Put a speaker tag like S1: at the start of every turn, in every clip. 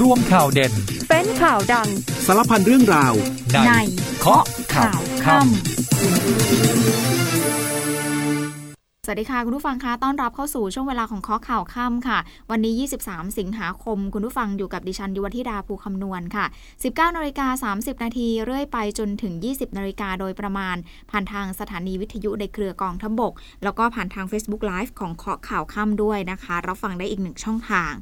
S1: รวมข่าวเด่น
S2: เป็นข่าวดัง
S3: สารพันเรื่องราว
S1: ใน
S2: ใน
S1: เคาะข่าวค่ำ
S4: สวัสดีค่ะ คุณผู้ฟังคะต้อนรับเข้าสู่ช่วงเวลาของข้อข่าวค่ำค่ะ วันนี้ 23 สิงหาคม คุณผู้ฟังอยู่กับดิฉันยุวธิดาภูคำนวณค่ะ 19นาฬิกา30 นาทีเรื่อยไปจนถึง 20นาฬิกาโดยประมาณ ผ่านทางสถานีวิทยุในเครือกองทัพบก แล้วก็ผ่านทาง Facebook Live ของเคาะข่าวค่ำด้วยนะคะ รับฟังได้อีกหนึ่งช่องทาง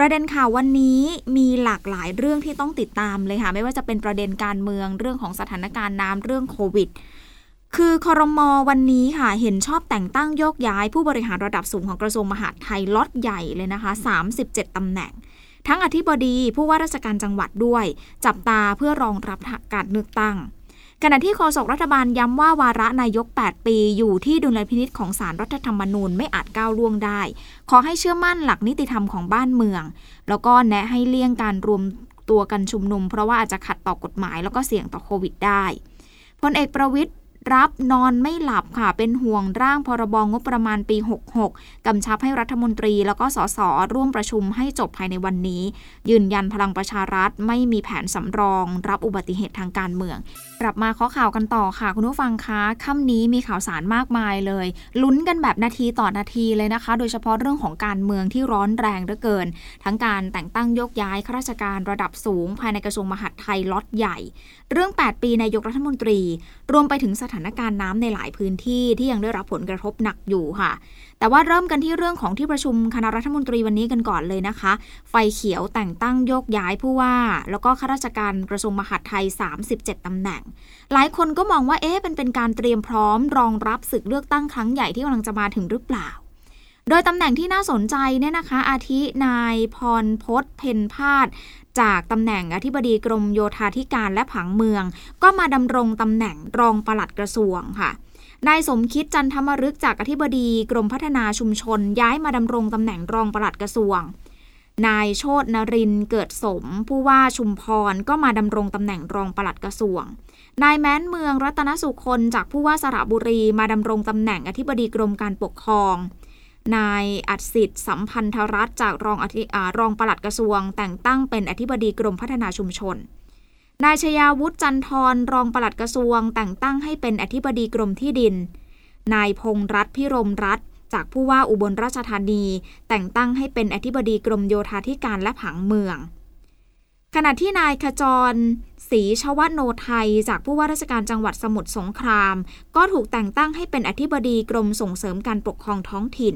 S4: ประเด็นข่าววันนี้มีหลากหลายเรื่องที่ต้องติดตามเลยค่ะ ไม่ว่าจะเป็นประเด็นการเมืองเรื่องของสถานการณ์น้ำเรื่องโควิด คือคอรมอวันนี้ค่ะเห็นชอบแต่งตั้งโยกย้ายผู้บริหารระดับสูงของกระทรวงมหาดไทยล็อตใหญ่เลยนะคะ 37ตำแหน่ง ทั้งอธิบดีผู้ว่าราชการจังหวัดด้วย จับตาเพื่อรองรับการเลือกตั้ง ขณะที่โฆษกรัฐบาลย้ำว่าวาระนายก 8 ปีอยู่ที่ดุลยพินิษของสารรัฐธรรมนูญไม่อาจก้าวล่วงได้ ขอให้เชื่อมั่นหลักนิติธรรมของบ้านเมือง แล้วก็แนะให้เลี่ยงการรวมตัวกันชุมนุม เพราะว่าอาจจะขัดต่อกฎหมายแล้วก็เสี่ยงต่อโควิดได้พลเอกประวิทย์ รับนอนไม่หลับค่ะ เป็นห่วงร่างพรบงบประมาณปี 66 กำชับให้รัฐมนตรีแล้วก็สสร่วมประชุมให้จบภายในวันนี้ ยืนยันพลังประชารัฐไม่มีแผนสำรอง รับอุบัติเหตุทางการเมือง กลับมาข้อข่าวกันต่อค่ะ คุณผู้ฟังคะค่ำนี้มีข่าวสารมากมายเลย ลุ้นกันแบบนาทีต่อนาทีเลยนะคะ โดยเฉพาะเรื่องของการเมืองที่ร้อนแรงเหลือเกิน ทั้งการแต่งตั้งยกย้ายข้าราชการระดับสูง ภายในกระทรวงมหาดไทยล็อตใหญ่ เรื่อง 8 ปีนายกรัฐมนตรี รวมไปถึงสถานการณ์น้ำในหลายพื้นที่ที่ยังได้รับผลกระทบหนักอยู่ค่ะ แต่ว่าเริ่มกันที่เรื่องของที่ประชุมคณะรัฐมนตรีวันนี้กันก่อนเลยนะคะ ไฟเขียวแต่งตั้งโยกย้ายผู้ว่า แล้วก็ข้าราชการกระทรวงมหาดไทย 37ตำแหน่ง หลายคนก็มองว่าเอ๊ะเป็นเป็นการเตรียมพร้อมรองรับศึกเลือกตั้งครั้งใหญ่ที่กำลังจะมาถึงหรือเปล่า โดยตำแหน่งที่น่าสนใจเนี่ยนะคะ อาทินายพรพศเพนพาดจากตำแหน่งอธิบดีกรมโยธาธิการและผังเมือง ก็มาดำรงตำแหน่งรองปลัดกระทรวงค่ะนายสมคิดจันทมรึกจากอธิบดีกรมพัฒนาชุมชน ย้ายมาดำรงตำแหน่งรองปลัดกระทรวง นายโชตนรินเกิดสม ผู้ว่าชุมพรก็มาดำรงตำแหน่งรองปลัดกระทรวง นายแม้นเมืองรัตนสุคนจากผู้ว่าสระบุรีมาดำรงตำแหน่งอธิบดีกรมการปกครอง นายอัดสิทธิ์สัมพันธรัฐจากรองอธิรองปลัดกระทรวง แต่งตั้งเป็นอธิบดีกรมพัฒนาชุมชน นายชยาวุฒิจันทรรองปลัดกระทรวง แต่งตั้งให้เป็นอธิบดีกรมที่ดิน นายพงษ์รัฐพิรมรัฐ จากผู้ว่าอุบลราชธานี แต่งตั้งให้เป็นอธิบดีกรมโยธาธิการและผังเมือง ขณะที่นายขจรศรีชวโนไทย จากผู้ว่าราชการจังหวัดสมุทรสงคราม ก็ถูกแต่งตั้งให้เป็นอธิบดีกรมส่งเสริมการปกครองท้องถิ่น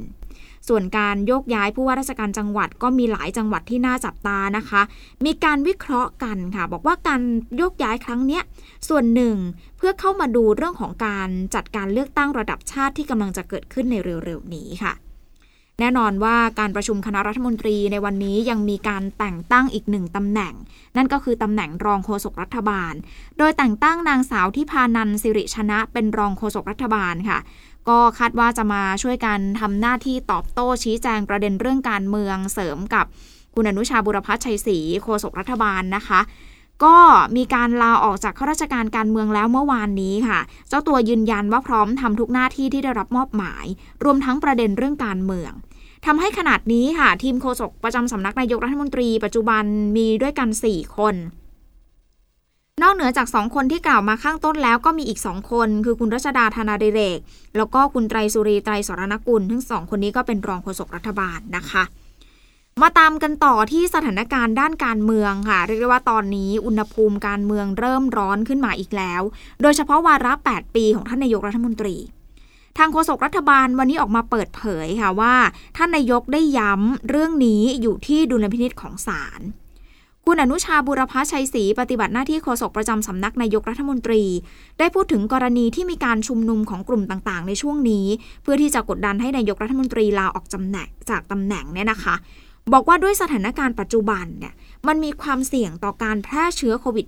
S4: ส่วนการโยกย้ายผู้ว่าราชการจังหวัดก็มีหลายจังหวัดที่น่าจับตานะคะ มีการวิเคราะห์กันค่ะ บอกว่าการโยกย้ายครั้งเนี้ยส่วนหนึ่งเพื่อเข้ามาดูเรื่องของการจัดการเลือกตั้งระดับชาติที่กำลังจะเกิดขึ้นในเร็วๆนี้ค่ะ แน่นอนว่าการประชุมคณะรัฐมนตรีในวันนี้ยังมีการแต่งตั้งอีกหนึ่งตำแหน่ง นั่นก็คือตำแหน่งรองโฆษกรัฐบาล โดยแต่งตั้งนางสาวที่พานันสิริชนะเป็นรองโฆษกรัฐบาลค่ะ ก็คาดว่าจะมาช่วยกันทำหน้าที่ตอบโต้ชี้แจงประเด็นเรื่องการเมืองเสริมกับคุณอนุชาบุรพัชชัยศรีโฆษกรัฐบาลนะคะ ก็มีการลาออกจากข้าราชการการเมืองแล้วเมื่อวานนี้ค่ะ เจ้าตัวยืนยันว่าพร้อมทำทุกหน้าที่ที่ได้รับมอบหมาย รวมทั้งประเด็นเรื่องการเมืองทำให้ขนาดนี้ค่ะ ทีมโฆษกประจำสำนักนายกรัฐมนตรี ปัจจุบันมีด้วยกัน 4 คน นอกเหนือจาก 2 คนที่กล่าวมาข้างต้นแล้วก็มีอีก 2 คน คือคุณรัชดาธนาดิเรก แล้วก็คุณไตรสุรีไตรสรณกุล ทั้งสองคนนี้ก็เป็นรองโฆษกรัฐบาลนะคะ มาตามกันต่อที่สถานการณ์ด้านการเมืองค่ะ เรียกได้ว่าตอนนี้อุณหภูมิการเมืองเริ่มร้อนขึ้นมาอีกแล้ว โดยเฉพาะวาระ 8 ปีของท่านนายกรัฐมนตรี ทางโฆษกรัฐบาลวันนี้ออกมาเปิดเผยค่ะว่า ท่านนายกได้ย้ำเรื่องนี้อยู่ที่ดุลพินิษของศาลคุณอนุชาบุรพชัยศรีปฏิบัติหน้าที่โฆษกประจำสำนักนายกรัฐมนตรี ได้พูดถึงกรณีที่มีการชุมนุมของกลุ่มต่างๆ ในช่วงนี้ เพื่อที่จะกดดันให้นายกรัฐมนตรีลาออกจำแหน่งจากตำแหน่งเนี่ยนะคะ บอกว่าด้วยสถานการณ์ปัจจุบันเนี่ยมันมีความเสี่ยงต่อการแพร่เชื้อโควิด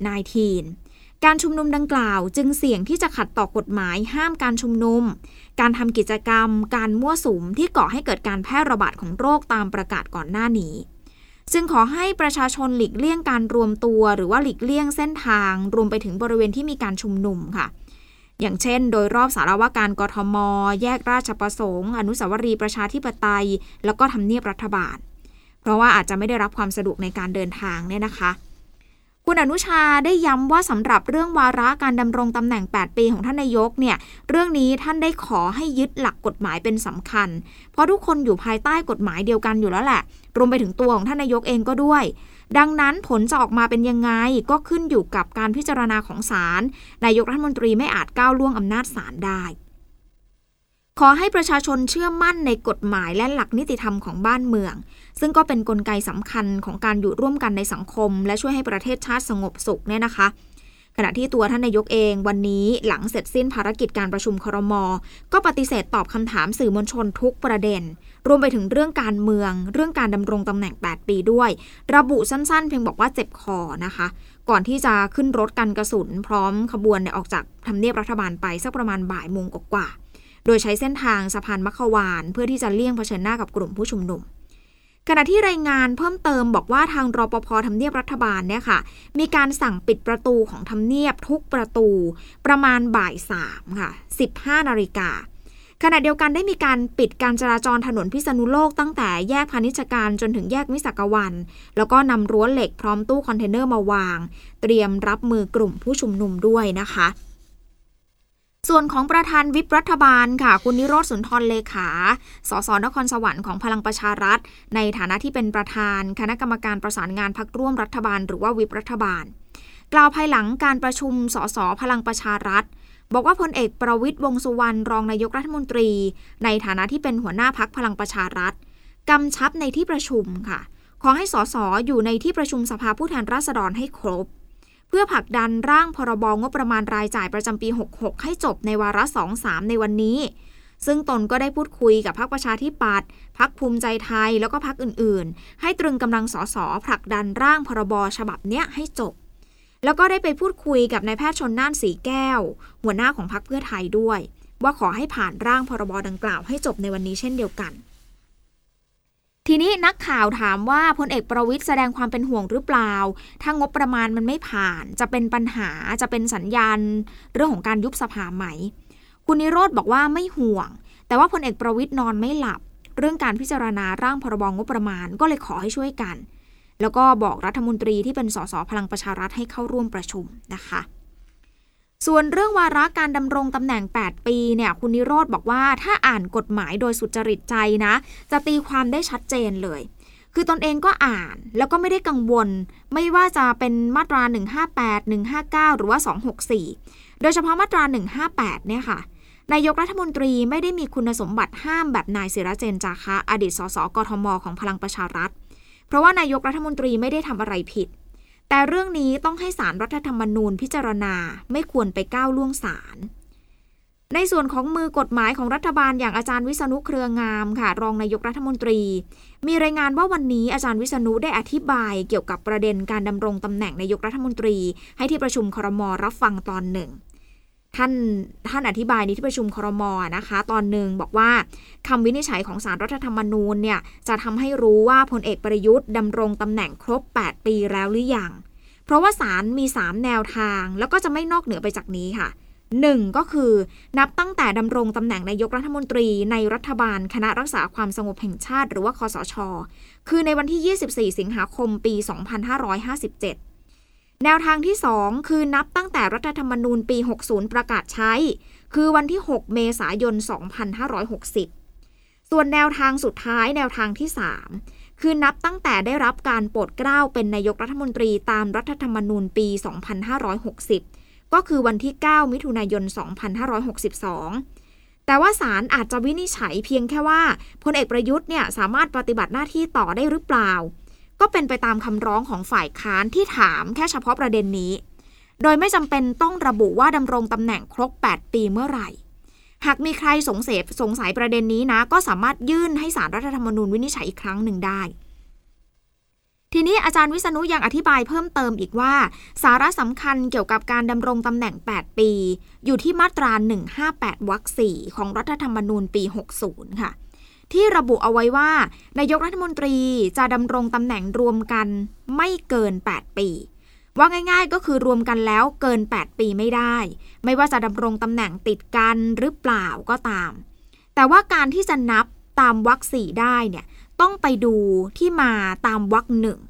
S4: -19 การชุมนุมดังกล่าวจึงเสี่ยงที่จะขัดต่อกฎหมายห้ามการชุมนุม การทำกิจกรรม การมั่วสุมที่ก่อให้เกิดการแพร่ระบาดของโรคตามประกาศก่อนหน้านี้จึงขอให้ประชาชนหลีกเลี่ยงการรวมตัว หรือว่าหลีกเลี่ยงเส้นทาง รวมไปถึงบริเวณที่มีการชุมนุมค่ะ อย่างเช่น โดยรอบสารวาการกทม แยกราชประสงค์ อนุสาวรีย์ประชาธิปไตย แล้วก็ทำเนียบรัฐบาล เพราะว่าอาจจะไม่ได้รับความสะดวกในการเดินทางเนี่ยนะคะ คุณอนุชาได้ย้ำว่าสำหรับเรื่องวาระการดำรงตำแหน่ง 8 ปีของท่านนายกเนี่ยเรื่องนี้ท่านได้ขอให้ยึดหลักกฎหมายเป็นสำคัญ เพราะทุกคนอยู่ภายใต้กฎหมายเดียวกันอยู่แล้วแหละ รวมไปถึงตัวของท่านนายกเองก็ด้วย ดังนั้นผลจะออกมาเป็นยังไงก็ขึ้นอยู่กับการพิจารณาของศาลนายกรัฐมนตรีไม่อาจก้าวล่วงอำนาจศาลได้ ขอให้ประชาชนเชื่อมั่นในกฎหมายและหลักนิติธรรมของบ้านเมือง ซึ่งก็เป็นนกลไกสำคัญของการอยู่ร่วมกันในสังคม และช่วยให้ประเทศชาติสงบสุขเนี่ยนะคะ ขณะที่ตัวท่านนายกเองวันนี้หลังเสร็จสิ้นภารกิจการประชุมครม ก็ปฏิเสธตอบคำถามสื่อมวลชนทุกประเด็น รวมไปถึงเรื่องการเมือง เรื่องการดำรงตำแหน่ง 8 ปีด้วย ระบุสั้นๆ เพียงบอกว่าเจ็บคอนะคะ ก่อนที่จะขึ้นรถกันกระสุน พร้อมขบวนออกจากทำเนียบรัฐบาลไปสักประมาณบ่ายโมงกว่า โดยใช้เส้นทางสะพานมัคควาน เพื่อที่จะเลี่ยงเผชิญหน้ากับกลุ่มผู้ชุมนุม ขณะที่รายงานเพิ่มเติมบอกว่าทางรปภทำเนียบรัฐบาลเนี่ยค่ะ มีการสั่งปิดประตูของทำเนียบทุกประตู ประมาณบ่ายสามค่ะ 15 นาฬิกาขณะเดียวกันได้มีการปิดการจราจรถนนพิษณุโลกตั้งแต่แยกพาณิชยการจนถึงแยกมิสกวัน แล้วก็นำรั้วเหล็กพร้อมตู้คอนเทนเนอร์มาวาง เตรียมรับมือกลุ่มผู้ชุมนุมด้วยนะคะ ส่วนของประธานวิปรัฐบาลค่ะ คุณนิโรธสุนทรเลขา สสนครสวรรค์ของพลังประชารัฐ ในฐานะที่เป็นประธาน คณะกรรมการประสานงานพักร่วมรัฐบาล หรือว่าวิปรัฐบาล กล่าวภายหลังการประชุมสสพลังประชารัฐ บอกว่าพลเอกประวิทย์วงสุวรรณรองนายกรัฐมนตรี ในฐานะที่เป็นหัวหน้าพักพลังประชารัฐกำชับในที่ประชุมค่ะ ขอให้สสอยู่ในที่ประชุมสภาผู้แทนราษฎรให้ครบ พื่อผลักดันร่างพรบงบประมาณรายจ่ายประจำปี 66 ให้จบในวาระ2-3 ในวันนี้ ซึ่งตนก็ได้พูดคุยกับพรรคประชาธิปัตย์พรรคภูมิใจไทยแล้วก็พรรคอื่นๆ ให้ตรึงกำลังสสผลักดันร่างพรบฉบับเนี้ยให้จบ แล้วก็ได้ไปพูดคุยกับนายแพทย์ชนน่านสีแก้ว หัวหน้าของพรรคเพื่อไทยด้วย ว่าขอให้ผ่านร่างพรบดังกล่าวให้จบในวันนี้เช่นเดียวกัน ทีนี้นักข่าวถามว่าพลเอกประวิทย์แสดงความเป็นห่วงหรือเปล่า ถ้างบประมาณมันไม่ผ่าน จะเป็นปัญหาจะเป็นสัญญาณ เรื่องของการยุบสภาไหม คุณนิโรธบอกว่าไม่ห่วง แต่ว่าพลเอกประวิทย์นอนไม่หลับ เรื่องการพิจารณาร่างพรบงบประมาณก็เลยขอให้ช่วยกัน แล้วก็บอกรัฐมนตรีที่เป็นสสพลังประชารัฐให้เข้าร่วมประชุมนะคะ ส่วนเรื่องวาระการดำรงตำแหน่ง 8 ปีเนี่ยคุณนิโรธบอกว่าถ้าอ่านกฎหมายโดยสุจริตใจนะ จะตีความได้ชัดเจนเลย คือตนเองก็อ่านแล้วก็ไม่ได้กังวล ไม่ว่าจะเป็นมาตรา 158 159 หรือว่า 264 โดยเฉพาะมาตรา 158 เนี่ยค่ะนายกรัฐมนตรีไม่ได้มีคุณสมบัติห้ามแบบนายศิระเจนจาคะ อดีตสสกทม ของพลังประชารัฐ เพราะว่านายกรัฐมนตรีไม่ได้ทำอะไรผิด แต่เรื่องนี้ต้องให้สารรัฐธรรมนูญพิจารณาไม่ควรไปก้าวล่วงศาลในส่วนของมือกฎหมายของรัฐบาลอย่างอาจารย์วิษณุเครืองามค่ะ รองนายกรัฐมนตรี มีรายงานว่าวันนี้อาจารย์วิษณุได้อธิบายเกี่ยวกับประเด็นการดำรงตำแหน่งนายกรัฐมนตรี ให้ที่ประชุมครมรับฟังตอนหนึ่ง ท่านท่านอธิบายในที่ประชุมครมนะคะ ตอนหนึ่งบอกว่าคำวินิจฉัยของสารรัฐธรรมนูญเนี่ยจะทำให้รู้ว่าพลเอกประยุทธ์ดำรงตำแหน่งครบ 8 ปีแล้วหรือยัง เพราะว่าสารมี 3 แนวทางแล้วก็จะไม่นอกเหนือไปจากนี้ค่ะ 1. ก็คือนับตั้งแต่ดำรงตำแหน่งนายกรัฐมนตรีในรัฐบาลคณะรักษาความสงบแห่งชาติ หรือว่าคอสช คือในวันที่ 24 สิงหาคมปี 2557 แนวทางที่ 2 คือนับตั้งแต่รัฐธรรมนูญปี 60 ประกาศใช้ คือวันที่ 6 เมษายน 2560 ส่วนแนวทางสุดท้ายแนวทางที่ 3 คือนับตั้งแต่ได้รับการโปรดเกล้าเป็นนายกรัฐมนตรีตามรัฐธรรมนูญปี 2560 ก็คือวันที่ 9 มิถุนายน 2562 แต่ว่าศาลอาจจะวินิจฉัยเพียงแค่ว่าพลเอกประยุทธ์เนี่ยสามารถปฏิบัติหน้าที่ต่อได้หรือเปล่า ก็เป็นไปตามคำร้องของฝ่ายค้านที่ถามแค่เฉพาะประเด็นนี้ โดยไม่จำเป็นต้องระบุว่าดำรงตำแหน่งครบ 8 ปีเมื่อไหร่ หากมีใครสงสัยสงสัยประเด็นนี้นะ ก็สามารถยื่นให้สารรัฐธรรมนูญวินิจฉัยอีกครั้งหนึ่งได้ ทีนี้อาจารย์วิษณุยังอธิบายเพิ่มเติมอีกว่า สาระสำคัญเกี่ยวกับการดำรงตำแหน่ง 8 ปี อยู่ที่มาตรา 158วรรค4ของรัฐธรรมนูญปี 60 ค่ะ ที่ระบุเอาไว้ว่านายกรัฐมนตรีจะดำรงตำแหน่งรวมกันไม่เกิน 8 ปี ว่าง่ายๆก็คือรวมกันแล้วเกิน 8 ปีไม่ได้ ไม่ว่าจะดำรงตำแหน่งติดกันหรือเปล่าก็ตาม แต่ว่าการที่จะนับตามวรรคสี่ได้เนี่ยต้องไปดูที่มาตามวรรคหนึ่ง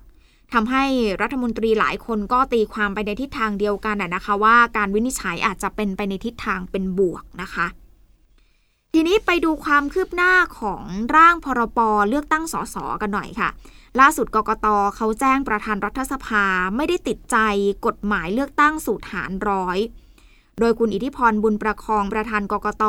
S4: ทำให้รัฐมนตรีหลายคนก็ตีความไปในทิศทางเดียวกันนะคะ ว่าการวินิจฉัยอาจจะเป็นไปในทิศทางเป็นบวกนะคะ ทีนี้ไปดูความคืบหน้าของร่างพรปเลือกตั้งสสกันหน่อยค่ะ ล่าสุดกกตเขาแจ้งประธานรัฐสภาไม่ได้ติดใจกฎหมายเลือกตั้งสูตรหารร้อยโดยคุณอิทธิพรบุญประคองประธานกกต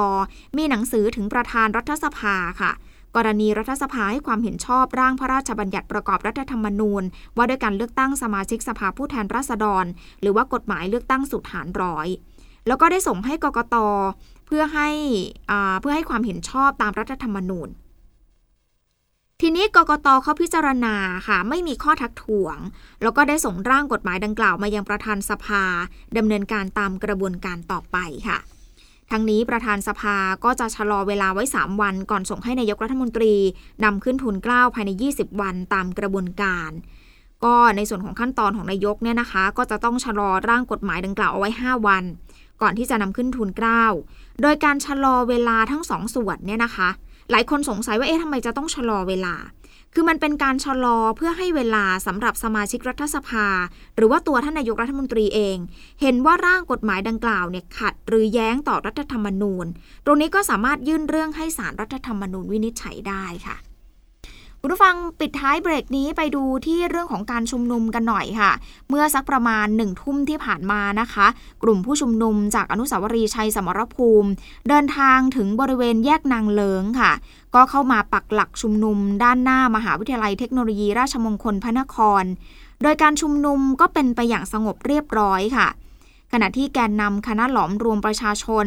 S4: มีหนังสือถึงประธานรัฐสภาค่ะ กรณีรัฐสภาให้ความเห็นชอบร่างพระราชบัญญัติประกอบรัฐธรรมนูญ ว่าด้วยการเลือกตั้งสมาชิกสภาผู้แทนราษฎร หรือว่ากฎหมายเลือกตั้งสุดฐานร้อย แล้วก็ได้ส่งให้กกตเพื่อให้เพื่อให้ความเห็นชอบตามรัฐธรรมนูญ ทีนี้กกตเขาพิจารณาค่ะ ไม่มีข้อทักท้วง แล้วก็ได้ส่งร่างกฎหมายดังกล่าวมายังประธานสภาดำเนินการตามกระบวนการต่อไปค่ะทั้งนี้ประธานสภาก็จะชะลอเวลาไว้ 3 วัน ก่อนส่งให้นายกรัฐมนตรีนำขึ้นทุนกล้าวภายใน 20 วันตามกระบวนการ ก็ในส่วนของขั้นตอนของนายกเนี่ยนะคะ ก็จะต้องชะลอร่างกฎหมายดังกล่าวเอาไว้ 5 วัน ก่อนที่จะนำขึ้นทุนกล้าวโดยการชะลอเวลาทั้งสองส่วนเนี่ยนะคะ หลายคนสงสัยว่าเอ๊ะทำไมจะต้องชะลอเวลา คือมันเป็นการชะลอเพื่อให้เวลาสำหรับสมาชิกรัฐสภา หรือว่าตัวท่านนายกรัฐมนตรีเอง เห็นว่าร่างกฎหมายดังกล่าวเนี่ยขัดหรือแย้งต่อรัฐธรรมนูญ ตรงนี้ก็สามารถยื่นเรื่องให้สารรัฐธรรมนูญวินิจฉัยได้ค่ะ คุณผู้ฟังปิดท้ายเบรกนี้ไปดูที่เรื่องของการชุมนุมกันหน่อยค่ะ เมื่อสักประมาณหนึ่งทุ่มที่ผ่านมานะคะ กลุ่มผู้ชุมนุมจากอนุสาวรีย์ชัยสมรภูมิ เดินทางถึงบริเวณแยกนางเลิงค่ะ ก็เข้ามาปักหลักชุมนุม ด้านหน้ามหาวิทยาลัยเทคโนโลยีราชมงคลพระนคร โดยการชุมนุมก็เป็นไปอย่างสงบเรียบร้อยค่ะ ขณะที่แกนนำคณะหลอมรวมประชาชน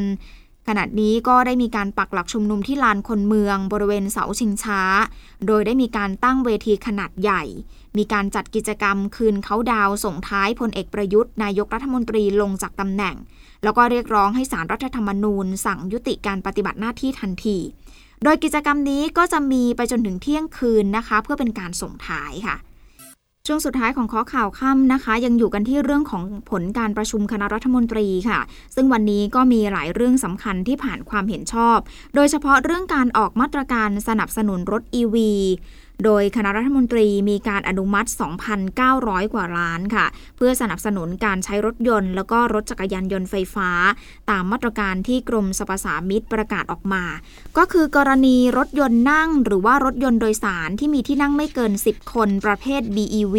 S4: ขณะนี้ก็ได้มีการปักหลักชุมนุมที่ลานคนเมือง บริเวณเสาชิงช้า โดยได้มีการตั้งเวทีขนาดใหญ่ มีการจัดกิจกรรมคืนเขาดาวส่งท้ายพลเอกประยุทธ์นายกรัฐมนตรีลงจากตำแหน่ง แล้วก็เรียกร้องให้สารรัฐธรรมนูญ สั่งยุติการปฏิบัติหน้าที่ทันที โดยกิจกรรมนี้ก็จะมีไปจนถึงเที่ยงคืนนะคะ เพื่อเป็นการส่งท้ายค่ะ ช่วงสุดท้ายของข้อข่าวค่ำนะคะ ยังอยู่กันที่เรื่องของผลการประชุมคณะรัฐมนตรีค่ะ ซึ่งวันนี้ก็มีหลายเรื่องสำคัญที่ผ่านความเห็นชอบ โดยเฉพาะเรื่องการออกมาตรการสนับสนุนรถ EV โดยคณะรัฐมนตรีมีการอนุมัติ 2,900 กว่าล้านค่ะ เพื่อสนับสนุนการใช้รถยนต์ แล้วก็รถจักรยานยนต์ไฟฟ้า ตามมาตรการที่กรมสรรพสามิตประกาศออกมา ก็คือกรณีรถยนต์นั่ง หรือว่ารถยนต์โดยสารที่มีที่นั่งไม่เกิน 10 คนประเภท BEV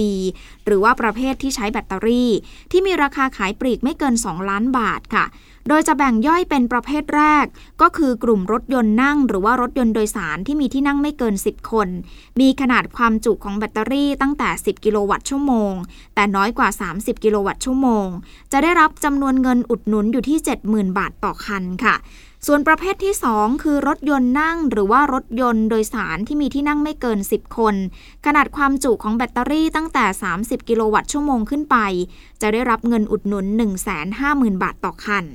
S4: หรือว่าประเภทที่ใช้แบตเตอรี่ ที่มีราคาขายปลีกไม่เกิน 2 ล้านบาทค่ะ โดยจะแบ่งย่อยเป็นประเภทแรก ก็คือกลุ่มรถยนต์นั่ง หรือว่ารถยนต์โดยสารที่มีที่นั่งไม่เกิน 10 คน มีขนาดความจุของแบตเตอรี่ตั้งแต่ 10 กิโลวัตต์ชั่วโมง แต่น้อยกว่า 30 กิโลวัตต์ชั่วโมง จะได้รับจำนวนเงินอุดหนุนอยู่ที่ 70,000 บาทต่อคันค่ะส่วนประเภทที่ 2 คือรถยนต์นั่ง หรือว่ารถยนต์โดยสารที่มีที่นั่งไม่เกิน 10 คน ขนาดความจุของแบตเตอรี่ตั้งแต่ 30 กิโลวัตต์ชั่วโมงขึ้นไป จะได้รับเงินอุดหนุน 150,000 บาทต่อคัน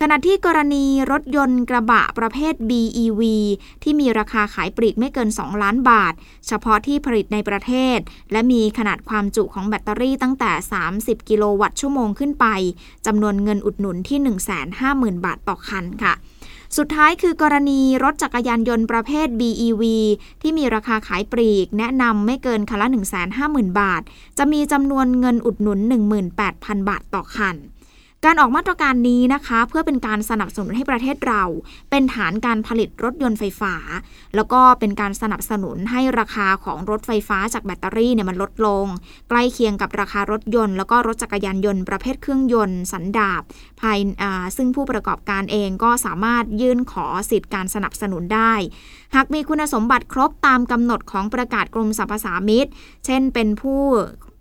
S4: ขณะที่กรณีรถยนต์กระบะประเภท BEV ที่มีราคาขายปลีกไม่เกิน 2 ล้านบาท เฉพาะที่ผลิตในประเทศ และมีขนาดความจุของแบตเตอรี่ตั้งแต่ 30 กิโลวัตต์ชั่วโมงขึ้นไปจำนวนเงินอุดหนุนที่ 150,000 บาทต่อคันค่ะสุดท้ายคือกรณีรถจักรยานยนต์ประเภท BEV ที่มีราคาขายปลีก แนะนำไม่เกินคันละ 150,000 บาท จะมีจำนวนเงินอุดหนุน 18,000 บาทต่อคัน การออกมาตรการนี้นะคะ เพื่อเป็นการสนับสนุนให้ประเทศเรา เป็นฐานการผลิตรถยนต์ไฟฟ้า แล้วก็เป็นการสนับสนุนให้ราคาของรถไฟฟ้าจากแบตเตอรี่เนี่ยมันลดลง ใกล้เคียงกับราคารถยนต์แล้วก็รถจักรยานยนต์ประเภทเครื่องยนต์สันดาปภายซึ่งผู้ประกอบการเองก็สามารถยื่นขอสิทธิ์การสนับสนุนได้ หากมีคุณสมบัติครบตามกำหนดของประกาศกรมสรรพสามิตเช่นเป็นผู้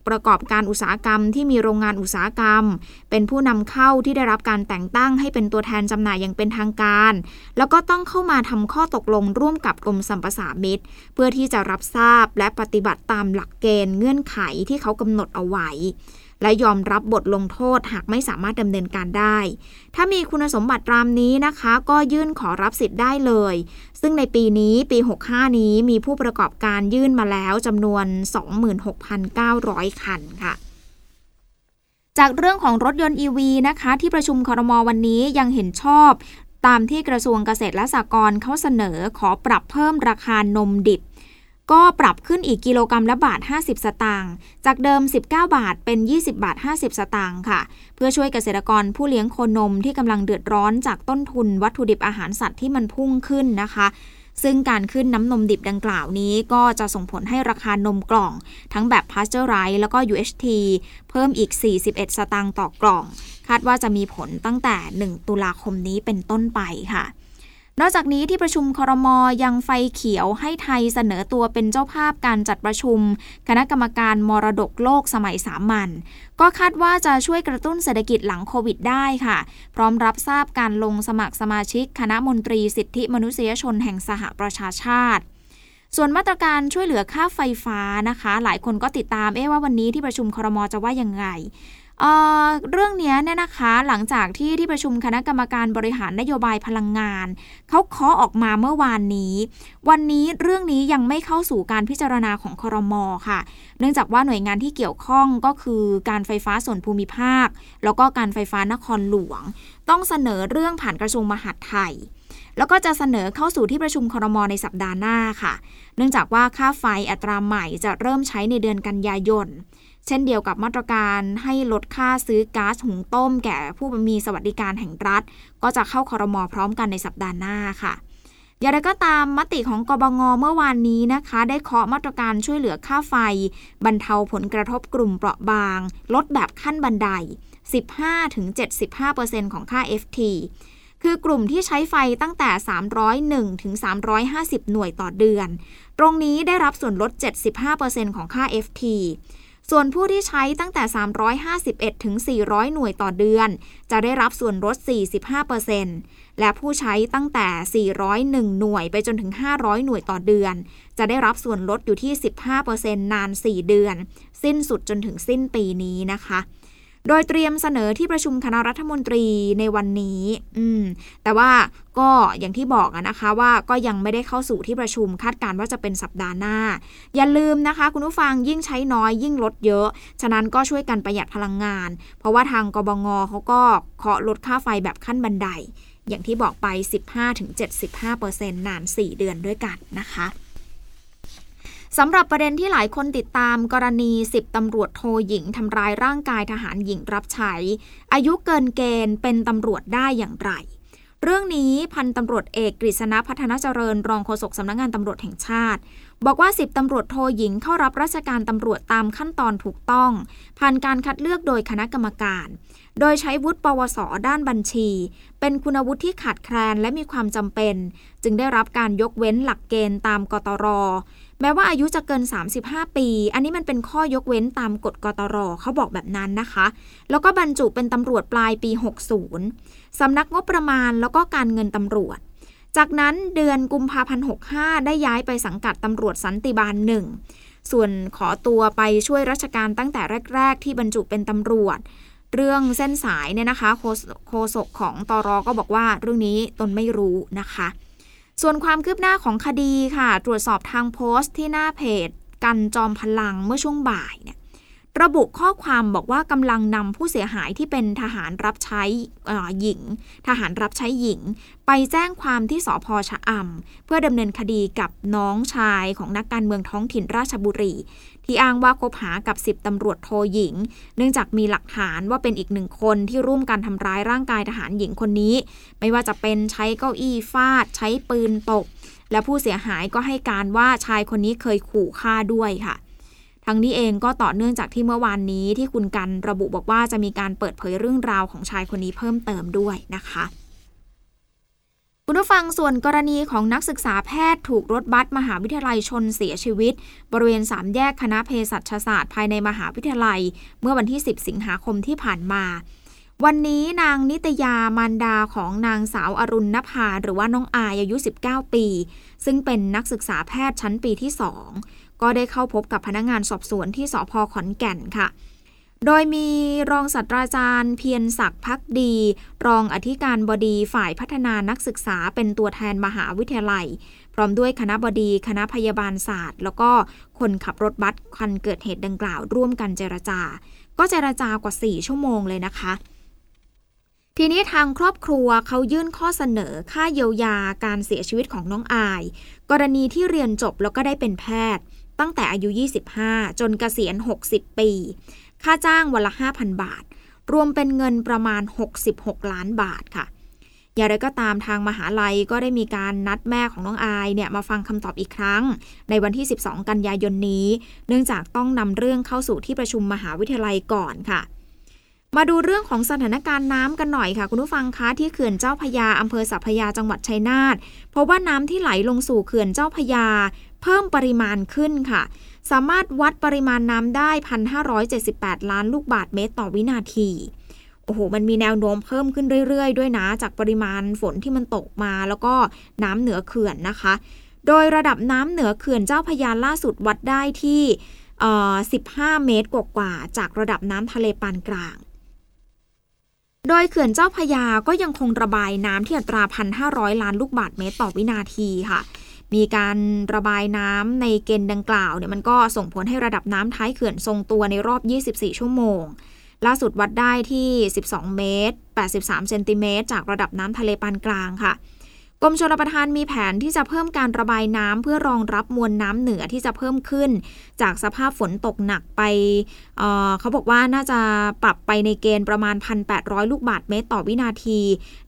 S4: ประกอบการอุตสาหกรรมที่มีโรงงานอุตสาหกรรม เป็นผู้นำเข้าที่ได้รับการแต่งตั้งให้เป็นตัวแทนจำหน่ายอย่างเป็นทางการ แล้วก็ต้องเข้ามาทำข้อตกลงร่วมกับกรมสัมปสามิตเพื่อที่จะรับทราบและปฏิบัติตามหลักเกณฑ์เงื่อนไขที่เขากำหนดเอาไว้ และยอมรับบทลงโทษหากไม่สามารถดำเนินการได้ ถ้ามีคุณสมบัติตามนี้นะคะ ก็ยื่นขอรับสิทธิ์ได้เลย ซึ่งในปีนี้ปี 65 นี้มีผู้ประกอบการยื่นมาแล้วจำนวน 26,900 คันค่ะจากเรื่องของรถยนต์ EV นะคะ ที่ประชุมคอรมอวันนี้ยังเห็นชอบ ตามที่กระทรวงเกษตรและสหกรณ์เขาเสนอขอปรับเพิ่มราคานมดิบ ก็ปรับขึ้นอีกกิโลกรรัมละบาท 50 สตางค์ จากเดิม 19 บาทเป็น 20 บาท 50 สตางค์ค่ะ เพื่อช่วยเกษตรกรผู้เลี้ยงโคนมที่กำลังเดือดร้อนจากต้นทุนวัตถุดิบอาหารสัตว์ที่มันพุ่งขึ้นนะคะ ซึ่งการขึ้นน้ำนมดิบดังกล่าวนี้ ก็จะส่งผลให้ราคานมกล่อง ทั้งแบบพาสเจอร์ไรแล้วก็ UHT เพิ่มอีก 41 สตางค์ต่อกล่อง คาดว่าจะมีผลตั้งแต่ 1 ตุลาคมนี้เป็นต้นไปค่ะ นอกจากนี้ที่ประชุมครมยังไฟเขียวให้ไทยเสนอตัวเป็นเจ้าภาพการจัดประชุม คณะกรรมการมรดกโลกสมัยสามัญก็คาดว่าจะช่วยกระตุ้นเศรษฐกิจหลังโควิดได้ค่ะ พร้อมรับทราบการลงสมัครสมาชิก คณะมนตรีสิทธิมนุษยชนแห่งสหประชาชาติส่วนมาตรการช่วยเหลือค่าไฟฟ้านะคะ หลายคนก็ติดตามเอ๊ว่าวันนี้ที่ประชุมครมจะว่ายังไง เเรื่องนี้เนี่ยนะคะหลังจากที่ที่ประชุมคณะกรรมการบริหารนโยบายพลังงานเขาเคาะออกมาเมื่อวานนี้ วันนี้เรื่องนี้ยังไม่เข้าสู่การพิจารณาของคอรมอค่ะ เนื่องจากว่าหน่วยงานที่เกี่ยวข้องก็คือการไฟฟ้าส่วนภูมิภาค แล้วก็การไฟฟ้านครหลวง ต้องเสนอเรื่องผ่านกระทรวงมหาดไทยแล้วก็จะเสนอเข้าสู่ที่ประชุมคอรมอในสัปดาห์หน้าค่ะ เนื่องจากว่าค่าไฟอัตราใหม่จะเริ่มใช้ในเดือนกันยายน เช่นเดียวกับมาตรการให้ลดค่าซื้อก๊าซหุงต้ม แก่ผู้มีสวัสดิการแห่งรัฐ ก็จะเข้าคอรมอพร้อมกันในสัปดาห์หน้าค่ะอย่างไรก็ตามมติของกบงเมื่อวานนี้นะคะ ได้เคาะมาตรการช่วยเหลือค่าไฟ บรรเทาผลกระทบกลุ่มเปราะบาง ลดแบบขั้นบันได 15-75%ของค่า FT คือกลุ่มที่ใช้ไฟตั้งแต่ 301ถึง350 หน่วยต่อเดือน ตรงนี้ได้รับส่วนลด 75%ของค่า FT ส่วนผู้ที่ใช้ตั้งแต่ 351 ถึง 400 หน่วยต่อเดือน จะได้รับส่วนลด 45%และผู้ใช้ตั้งแต่ 401 หน่วยไปจนถึง 500 หน่วยต่อเดือน จะได้รับส่วนลดอยู่ที่ 15%นาน 4 เดือน สิ้นสุดจนถึงสิ้นปีนี้นะคะ โดยเตรียมเสนอที่ประชุมคณะรัฐมนตรีในวันนี้ อืม แต่ว่าก็อย่างที่บอกนะคะว่าก็ยังไม่ได้เข้าสู่ที่ประชุมคาดการว่าจะเป็นสัปดาห์หน้า อย่าลืมนะคะ คุณผู้ฟังยิ่งใช้น้อยยิ่งลดเยอะ ฉะนั้นก็ช่วยกันประหยัดพลังงาน เพราะว่าทางกบงเขาก็เคาะลดค่าไฟแบบขั้นบันได อย่างที่บอกไป 15-75%นาน 4 เดือนด้วยกันนะคะ สำหรับประเด็นที่หลายคนติดตามกรณีสิบตำรวจโทหญิงทำร้ายร่างกายทหารหญิงรับใช้ อายุเกินเกณฑ์เป็นตำรวจได้อย่างไร เรื่องนี้พันตำรวจเอกกฤษณพัฒนาเจริญ รองโฆษกสำนักงงานตำรวจแห่งชาติ บอกว่าสิบตำรวจโทหญิงเข้ารับราชการตำรวจตามขั้นตอนถูกต้อง ผ่านการคัดเลือกโดยคณะกรรมการ โดยใช้วุฒิปวสด้านบัญชี เป็นคุณวุฒิที่ขาดแคลนและมีความจำเป็น จึงได้รับการยกเว้นหลักเกณฑ์ตามกตรแม้ว่าอายุจะเกิน 35 ปี อันนี้มันเป็นข้อยกเว้นตามกฎกตรเขาบอกแบบนั้นนะคะ แล้วก็บรรจุเป็นตำรวจปลายปี 60 สำนักงบประมาณแล้วก็การเงินตำรวจ จากนั้นเดือนกุมภาพันธ์65 ได้ย้ายไปสังกัดตำรวจสันติบาลหนึ่งส่วนขอตัวไปช่วยราชการตั้งแต่แรก ๆ ที่บรรจุเป็นตำรวจ เรื่องเส้นสายเนี่ยนะคะโคศกของตอรอก็บอกว่าเรื่องนี้ตนไม่รู้นะคะ ส่วนความคืบหน้าของคดีค่ะ ตรวจสอบทางโพสต์ที่หน้าเพจ กันจอมพลังเมื่อช่วงบ่ายเนี่ยระบุข้อความบอกว่ากำลังนำผู้เสียหายที่เป็นทหารรับใช้หญิง ทหารรับใช้หญิง ไปแจ้งความที่สพชะอำเพื่อดำเนินคดีกับน้องชายของนักการเมืองท้องถิ่นราชบุรี ที่อ้างว่าคบหากับสิบตำรวจโทหญิง เนื่องจากมีหลักฐานว่าเป็นอีกหนึ่งคนที่ร่วมกันทำร้ายร่างกายทหารหญิงคนนี้ ไม่ว่าจะเป็นใช้เก้าอี้ฟาด ใช้ปืนตกและผู้เสียหายก็ให้การว่าชายคนนี้เคยขู่ฆ่าด้วยค่ะทั้งนี้เองก็ต่อเนื่องจากที่เมื่อวานนี้ที่คุณกันระบุบอกว่าจะมีการเปิดเผยเรื่องราวของชายคนนี้เพิ่มเติมด้วยนะคะ คุณผู้ฟังส่วนกรณีของนักศึกษาแพทย์ถูกรถบัสมหาวิทยาลัยชนเสียชีวิต บริเวณสามแยกคณะเภสัชศาสตร์ภายในมหาวิทยาลัย เมื่อวันที่ 10 สิงหาคมที่ผ่านมาวันนี้นางนิตยามารดาของนางสาวอรุณนภาหรือว่าน้องอายอายุ 19 ปี ซึ่งเป็นนักศึกษาแพทย์ชั้นปีที่ 2 ก็ได้เข้าพบกับพนักงงานสอบสวนที่สพขอนแก่นค่ะ โดยมีรองศาสตราจารย์เพียรศักดิ์พักดี รองอธิการบดีฝ่ายพัฒนานักศึกษาเป็นตัวแทนมหาวิทยาลัย พร้อมด้วยคณะบดีคณะพยาบาลศาสตร์ แล้วก็คนขับรถบัสคันเกิดเหตุดังกล่าวร่วมกันเจรจา ก็เจรจากว่า 4 ชั่วโมงเลยนะคะทีนี้ทางครอบครัวเขายื่นข้อเสนอค่าเยียวยาการเสียชีวิตของน้องอาย กรณีที่เรียนจบแล้วก็ได้เป็นแพทย์ ตั้งแต่อายุ 25 จนเกษียณ 60 ปี ค่าจ้างวันละ 5,000 บาท รวมเป็นเงินประมาณ 66 ล้านบาทค่ะ อย่างไรก็ตามทางมหาลัยก็ได้มีการนัดแม่ของน้องอายเนี่ยมาฟังคำตอบอีกครั้ง ในวันที่ 12 กันยายนนี้ เนื่องจากต้องนำเรื่องเข้าสู่ที่ประชุมมหาวิทยาลัยก่อนค่ะมาดูเรื่องของสถานการณ์น้ำกันหน่อยค่ะ คุณผู้ฟังคะที่เขื่อนเจ้าพยาอำเภอสัพยาจังหวัดชัยนาทพบว่าน้ำที่ไหลลงสู่เขื่อนเจ้าพยา เพิ่มปริมาณขึ้นค่ะ สามารถวัดปริมาณน้ำได้ 1,578 ล้านลูกบาทเมตรต่อวินาที โอ้โห มันมีแนวโน้มเพิ่มขึ้นเรื่อยๆ ด้วยนะ จากปริมาณฝนที่มันตกมา แล้วก็น้ำเหนือเขื่อนนะคะ โดยระดับน้ำเหนือเขื่อนเจ้าพยาล่าสุดวัดได้ที่ 15 เมตรกว่าๆ จากระดับน้ำทะเลปานกลางโดยเขื่อนเจ้าพยาก็ยังคงระบายน้ำที่อัตรา 1,500 ล้านลูกบาทเมตรต่อวินาทีค่ะ มีการระบายน้ำในเกณฑ์ดังกล่าวเนี่ยมันก็ส่งผลให้ระดับน้ำท้ายเขื่อนทรงตัวในรอบ 24 ชั่วโมง ล่าสุดวัดได้ที่ 12 เมตร 83 เซนติเมตรจากระดับน้ำทะเลปานกลางค่ะกรมชลประทานมีแผนที่จะเพิ่มการระบายน้ำเพื่อรองรับมวลน้ำเหนือที่จะเพิ่มขึ้น จากสภาพฝนตกหนักไปเเขาบอกว่าน่าจะปรับไปในเกณฑ์ประมาณ 1,800 ลูกบาทเมตรต่อวินาที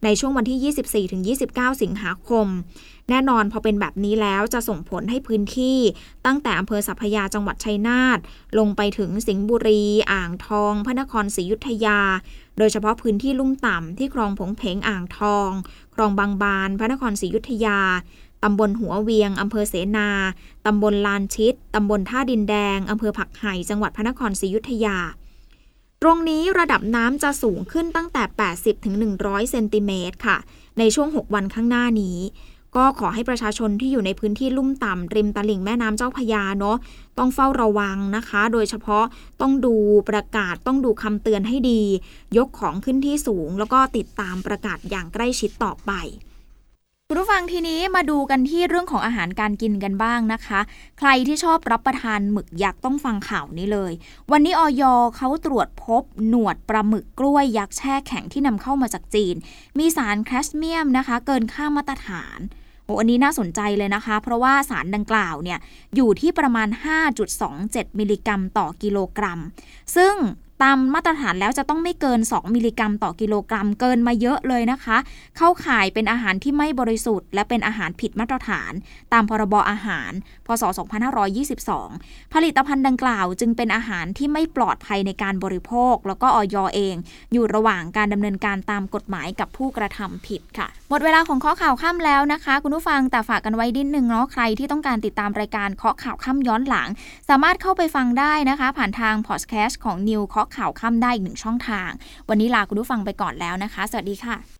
S4: ในช่วงวันที่ 24-29 สิงหาคม แน่นอนพอเป็นแบบนี้แล้วจะส่งผลให้พื้นที่ตั้งแต่อำเภอสัพยาจังหวัดชัยนาทลงไปถึงสิงห์บุรี อ่างทอง พระนครศรีอยุธยา โดยเฉพาะพื้นที่ลุ่มต่ำที่คลองผงเพงอ่างทอง คลองบางบาน พระนครศรีอยุธยาตำบลหัวเวียง อำเภอเสนา ตำบลลานชิด ตำบลท่าดินแดง อำเภอผักไห่ จังหวัดพระนครศรีอยุธยา ตรงนี้ระดับน้ำจะสูงขึ้นตั้งแต่ 80ถึง100 เซนติเมตรค่ะ ในช่วง 6 วันข้างหน้านี้ ก็ขอให้ประชาชนที่อยู่ในพื้นที่ลุ่มต่ำริมตลิ่งแม่น้ำเจ้าพยาเนาะต้องเฝ้าระวังนะคะ โดยเฉพาะต้องดูประกาศต้องดูคำเตือนให้ดี ยกของขึ้นที่สูง แล้วก็ติดตามประกาศอย่างใกล้ชิดต่อไปคุณผู้ฟังทีนี้มาดูกันที่เรื่องของอาหารการกินกันบ้างนะคะ ใครที่ชอบรับประทานหมึกยักษ์ต้องฟังข่าวนี้เลย วันนี้อย.เขาตรวจพบหนวดปลาหมึกกล้วยยักษ์แช่แข็งที่นำเข้ามาจากจีน มีสารแคดเมียมนะคะ เกินค่ามาตรฐาน โอ้อันนี้น่าสนใจเลยนะคะ เพราะว่าสารดังกล่าวเนี่ยอยู่ที่ประมาณ 5.27 มิลลิกรัมต่อกิโลกรัม ซึ่ง ตามมาตรฐานแล้วจะต้องไม่เกิน 2 มิลลิกรัมต่อกิโลกรัมเกินมาเยอะเลยนะคะ เข้าข่ายเป็นอาหารที่ไม่บริสุทธิ์ และเป็นอาหารผิดมาตรฐาน ตามพรบอาหาร พศ 2522 ผลิตภัณฑ์ดังกล่าวจึงเป็นอาหารที่ไม่ปลอดภัยในการบริโภค แล้วก็ออยเอง อยู่ระหว่างการดำเนินการตามกฎหมายกับผู้กระทำผิดค่ะ หมดเวลาของข้อข่าวค่ำแล้วนะคะ คุณผู้ฟังแต่ฝากกันไว้ดิ้นหนึ่งเนาะใครที่ต้องการติดตามรายการเคาะข่าวค่ำย้อนหลัง สามารถเข้าไปฟังได้นะคะ ผ่านทางพอดแคสต์ของนิวเคาะข่าวค่ำได้อีกหนึ่งช่องทาง วันนี้ลาคุณผู้ฟังไปก่อนแล้วนะคะ สวัสดีค่ะ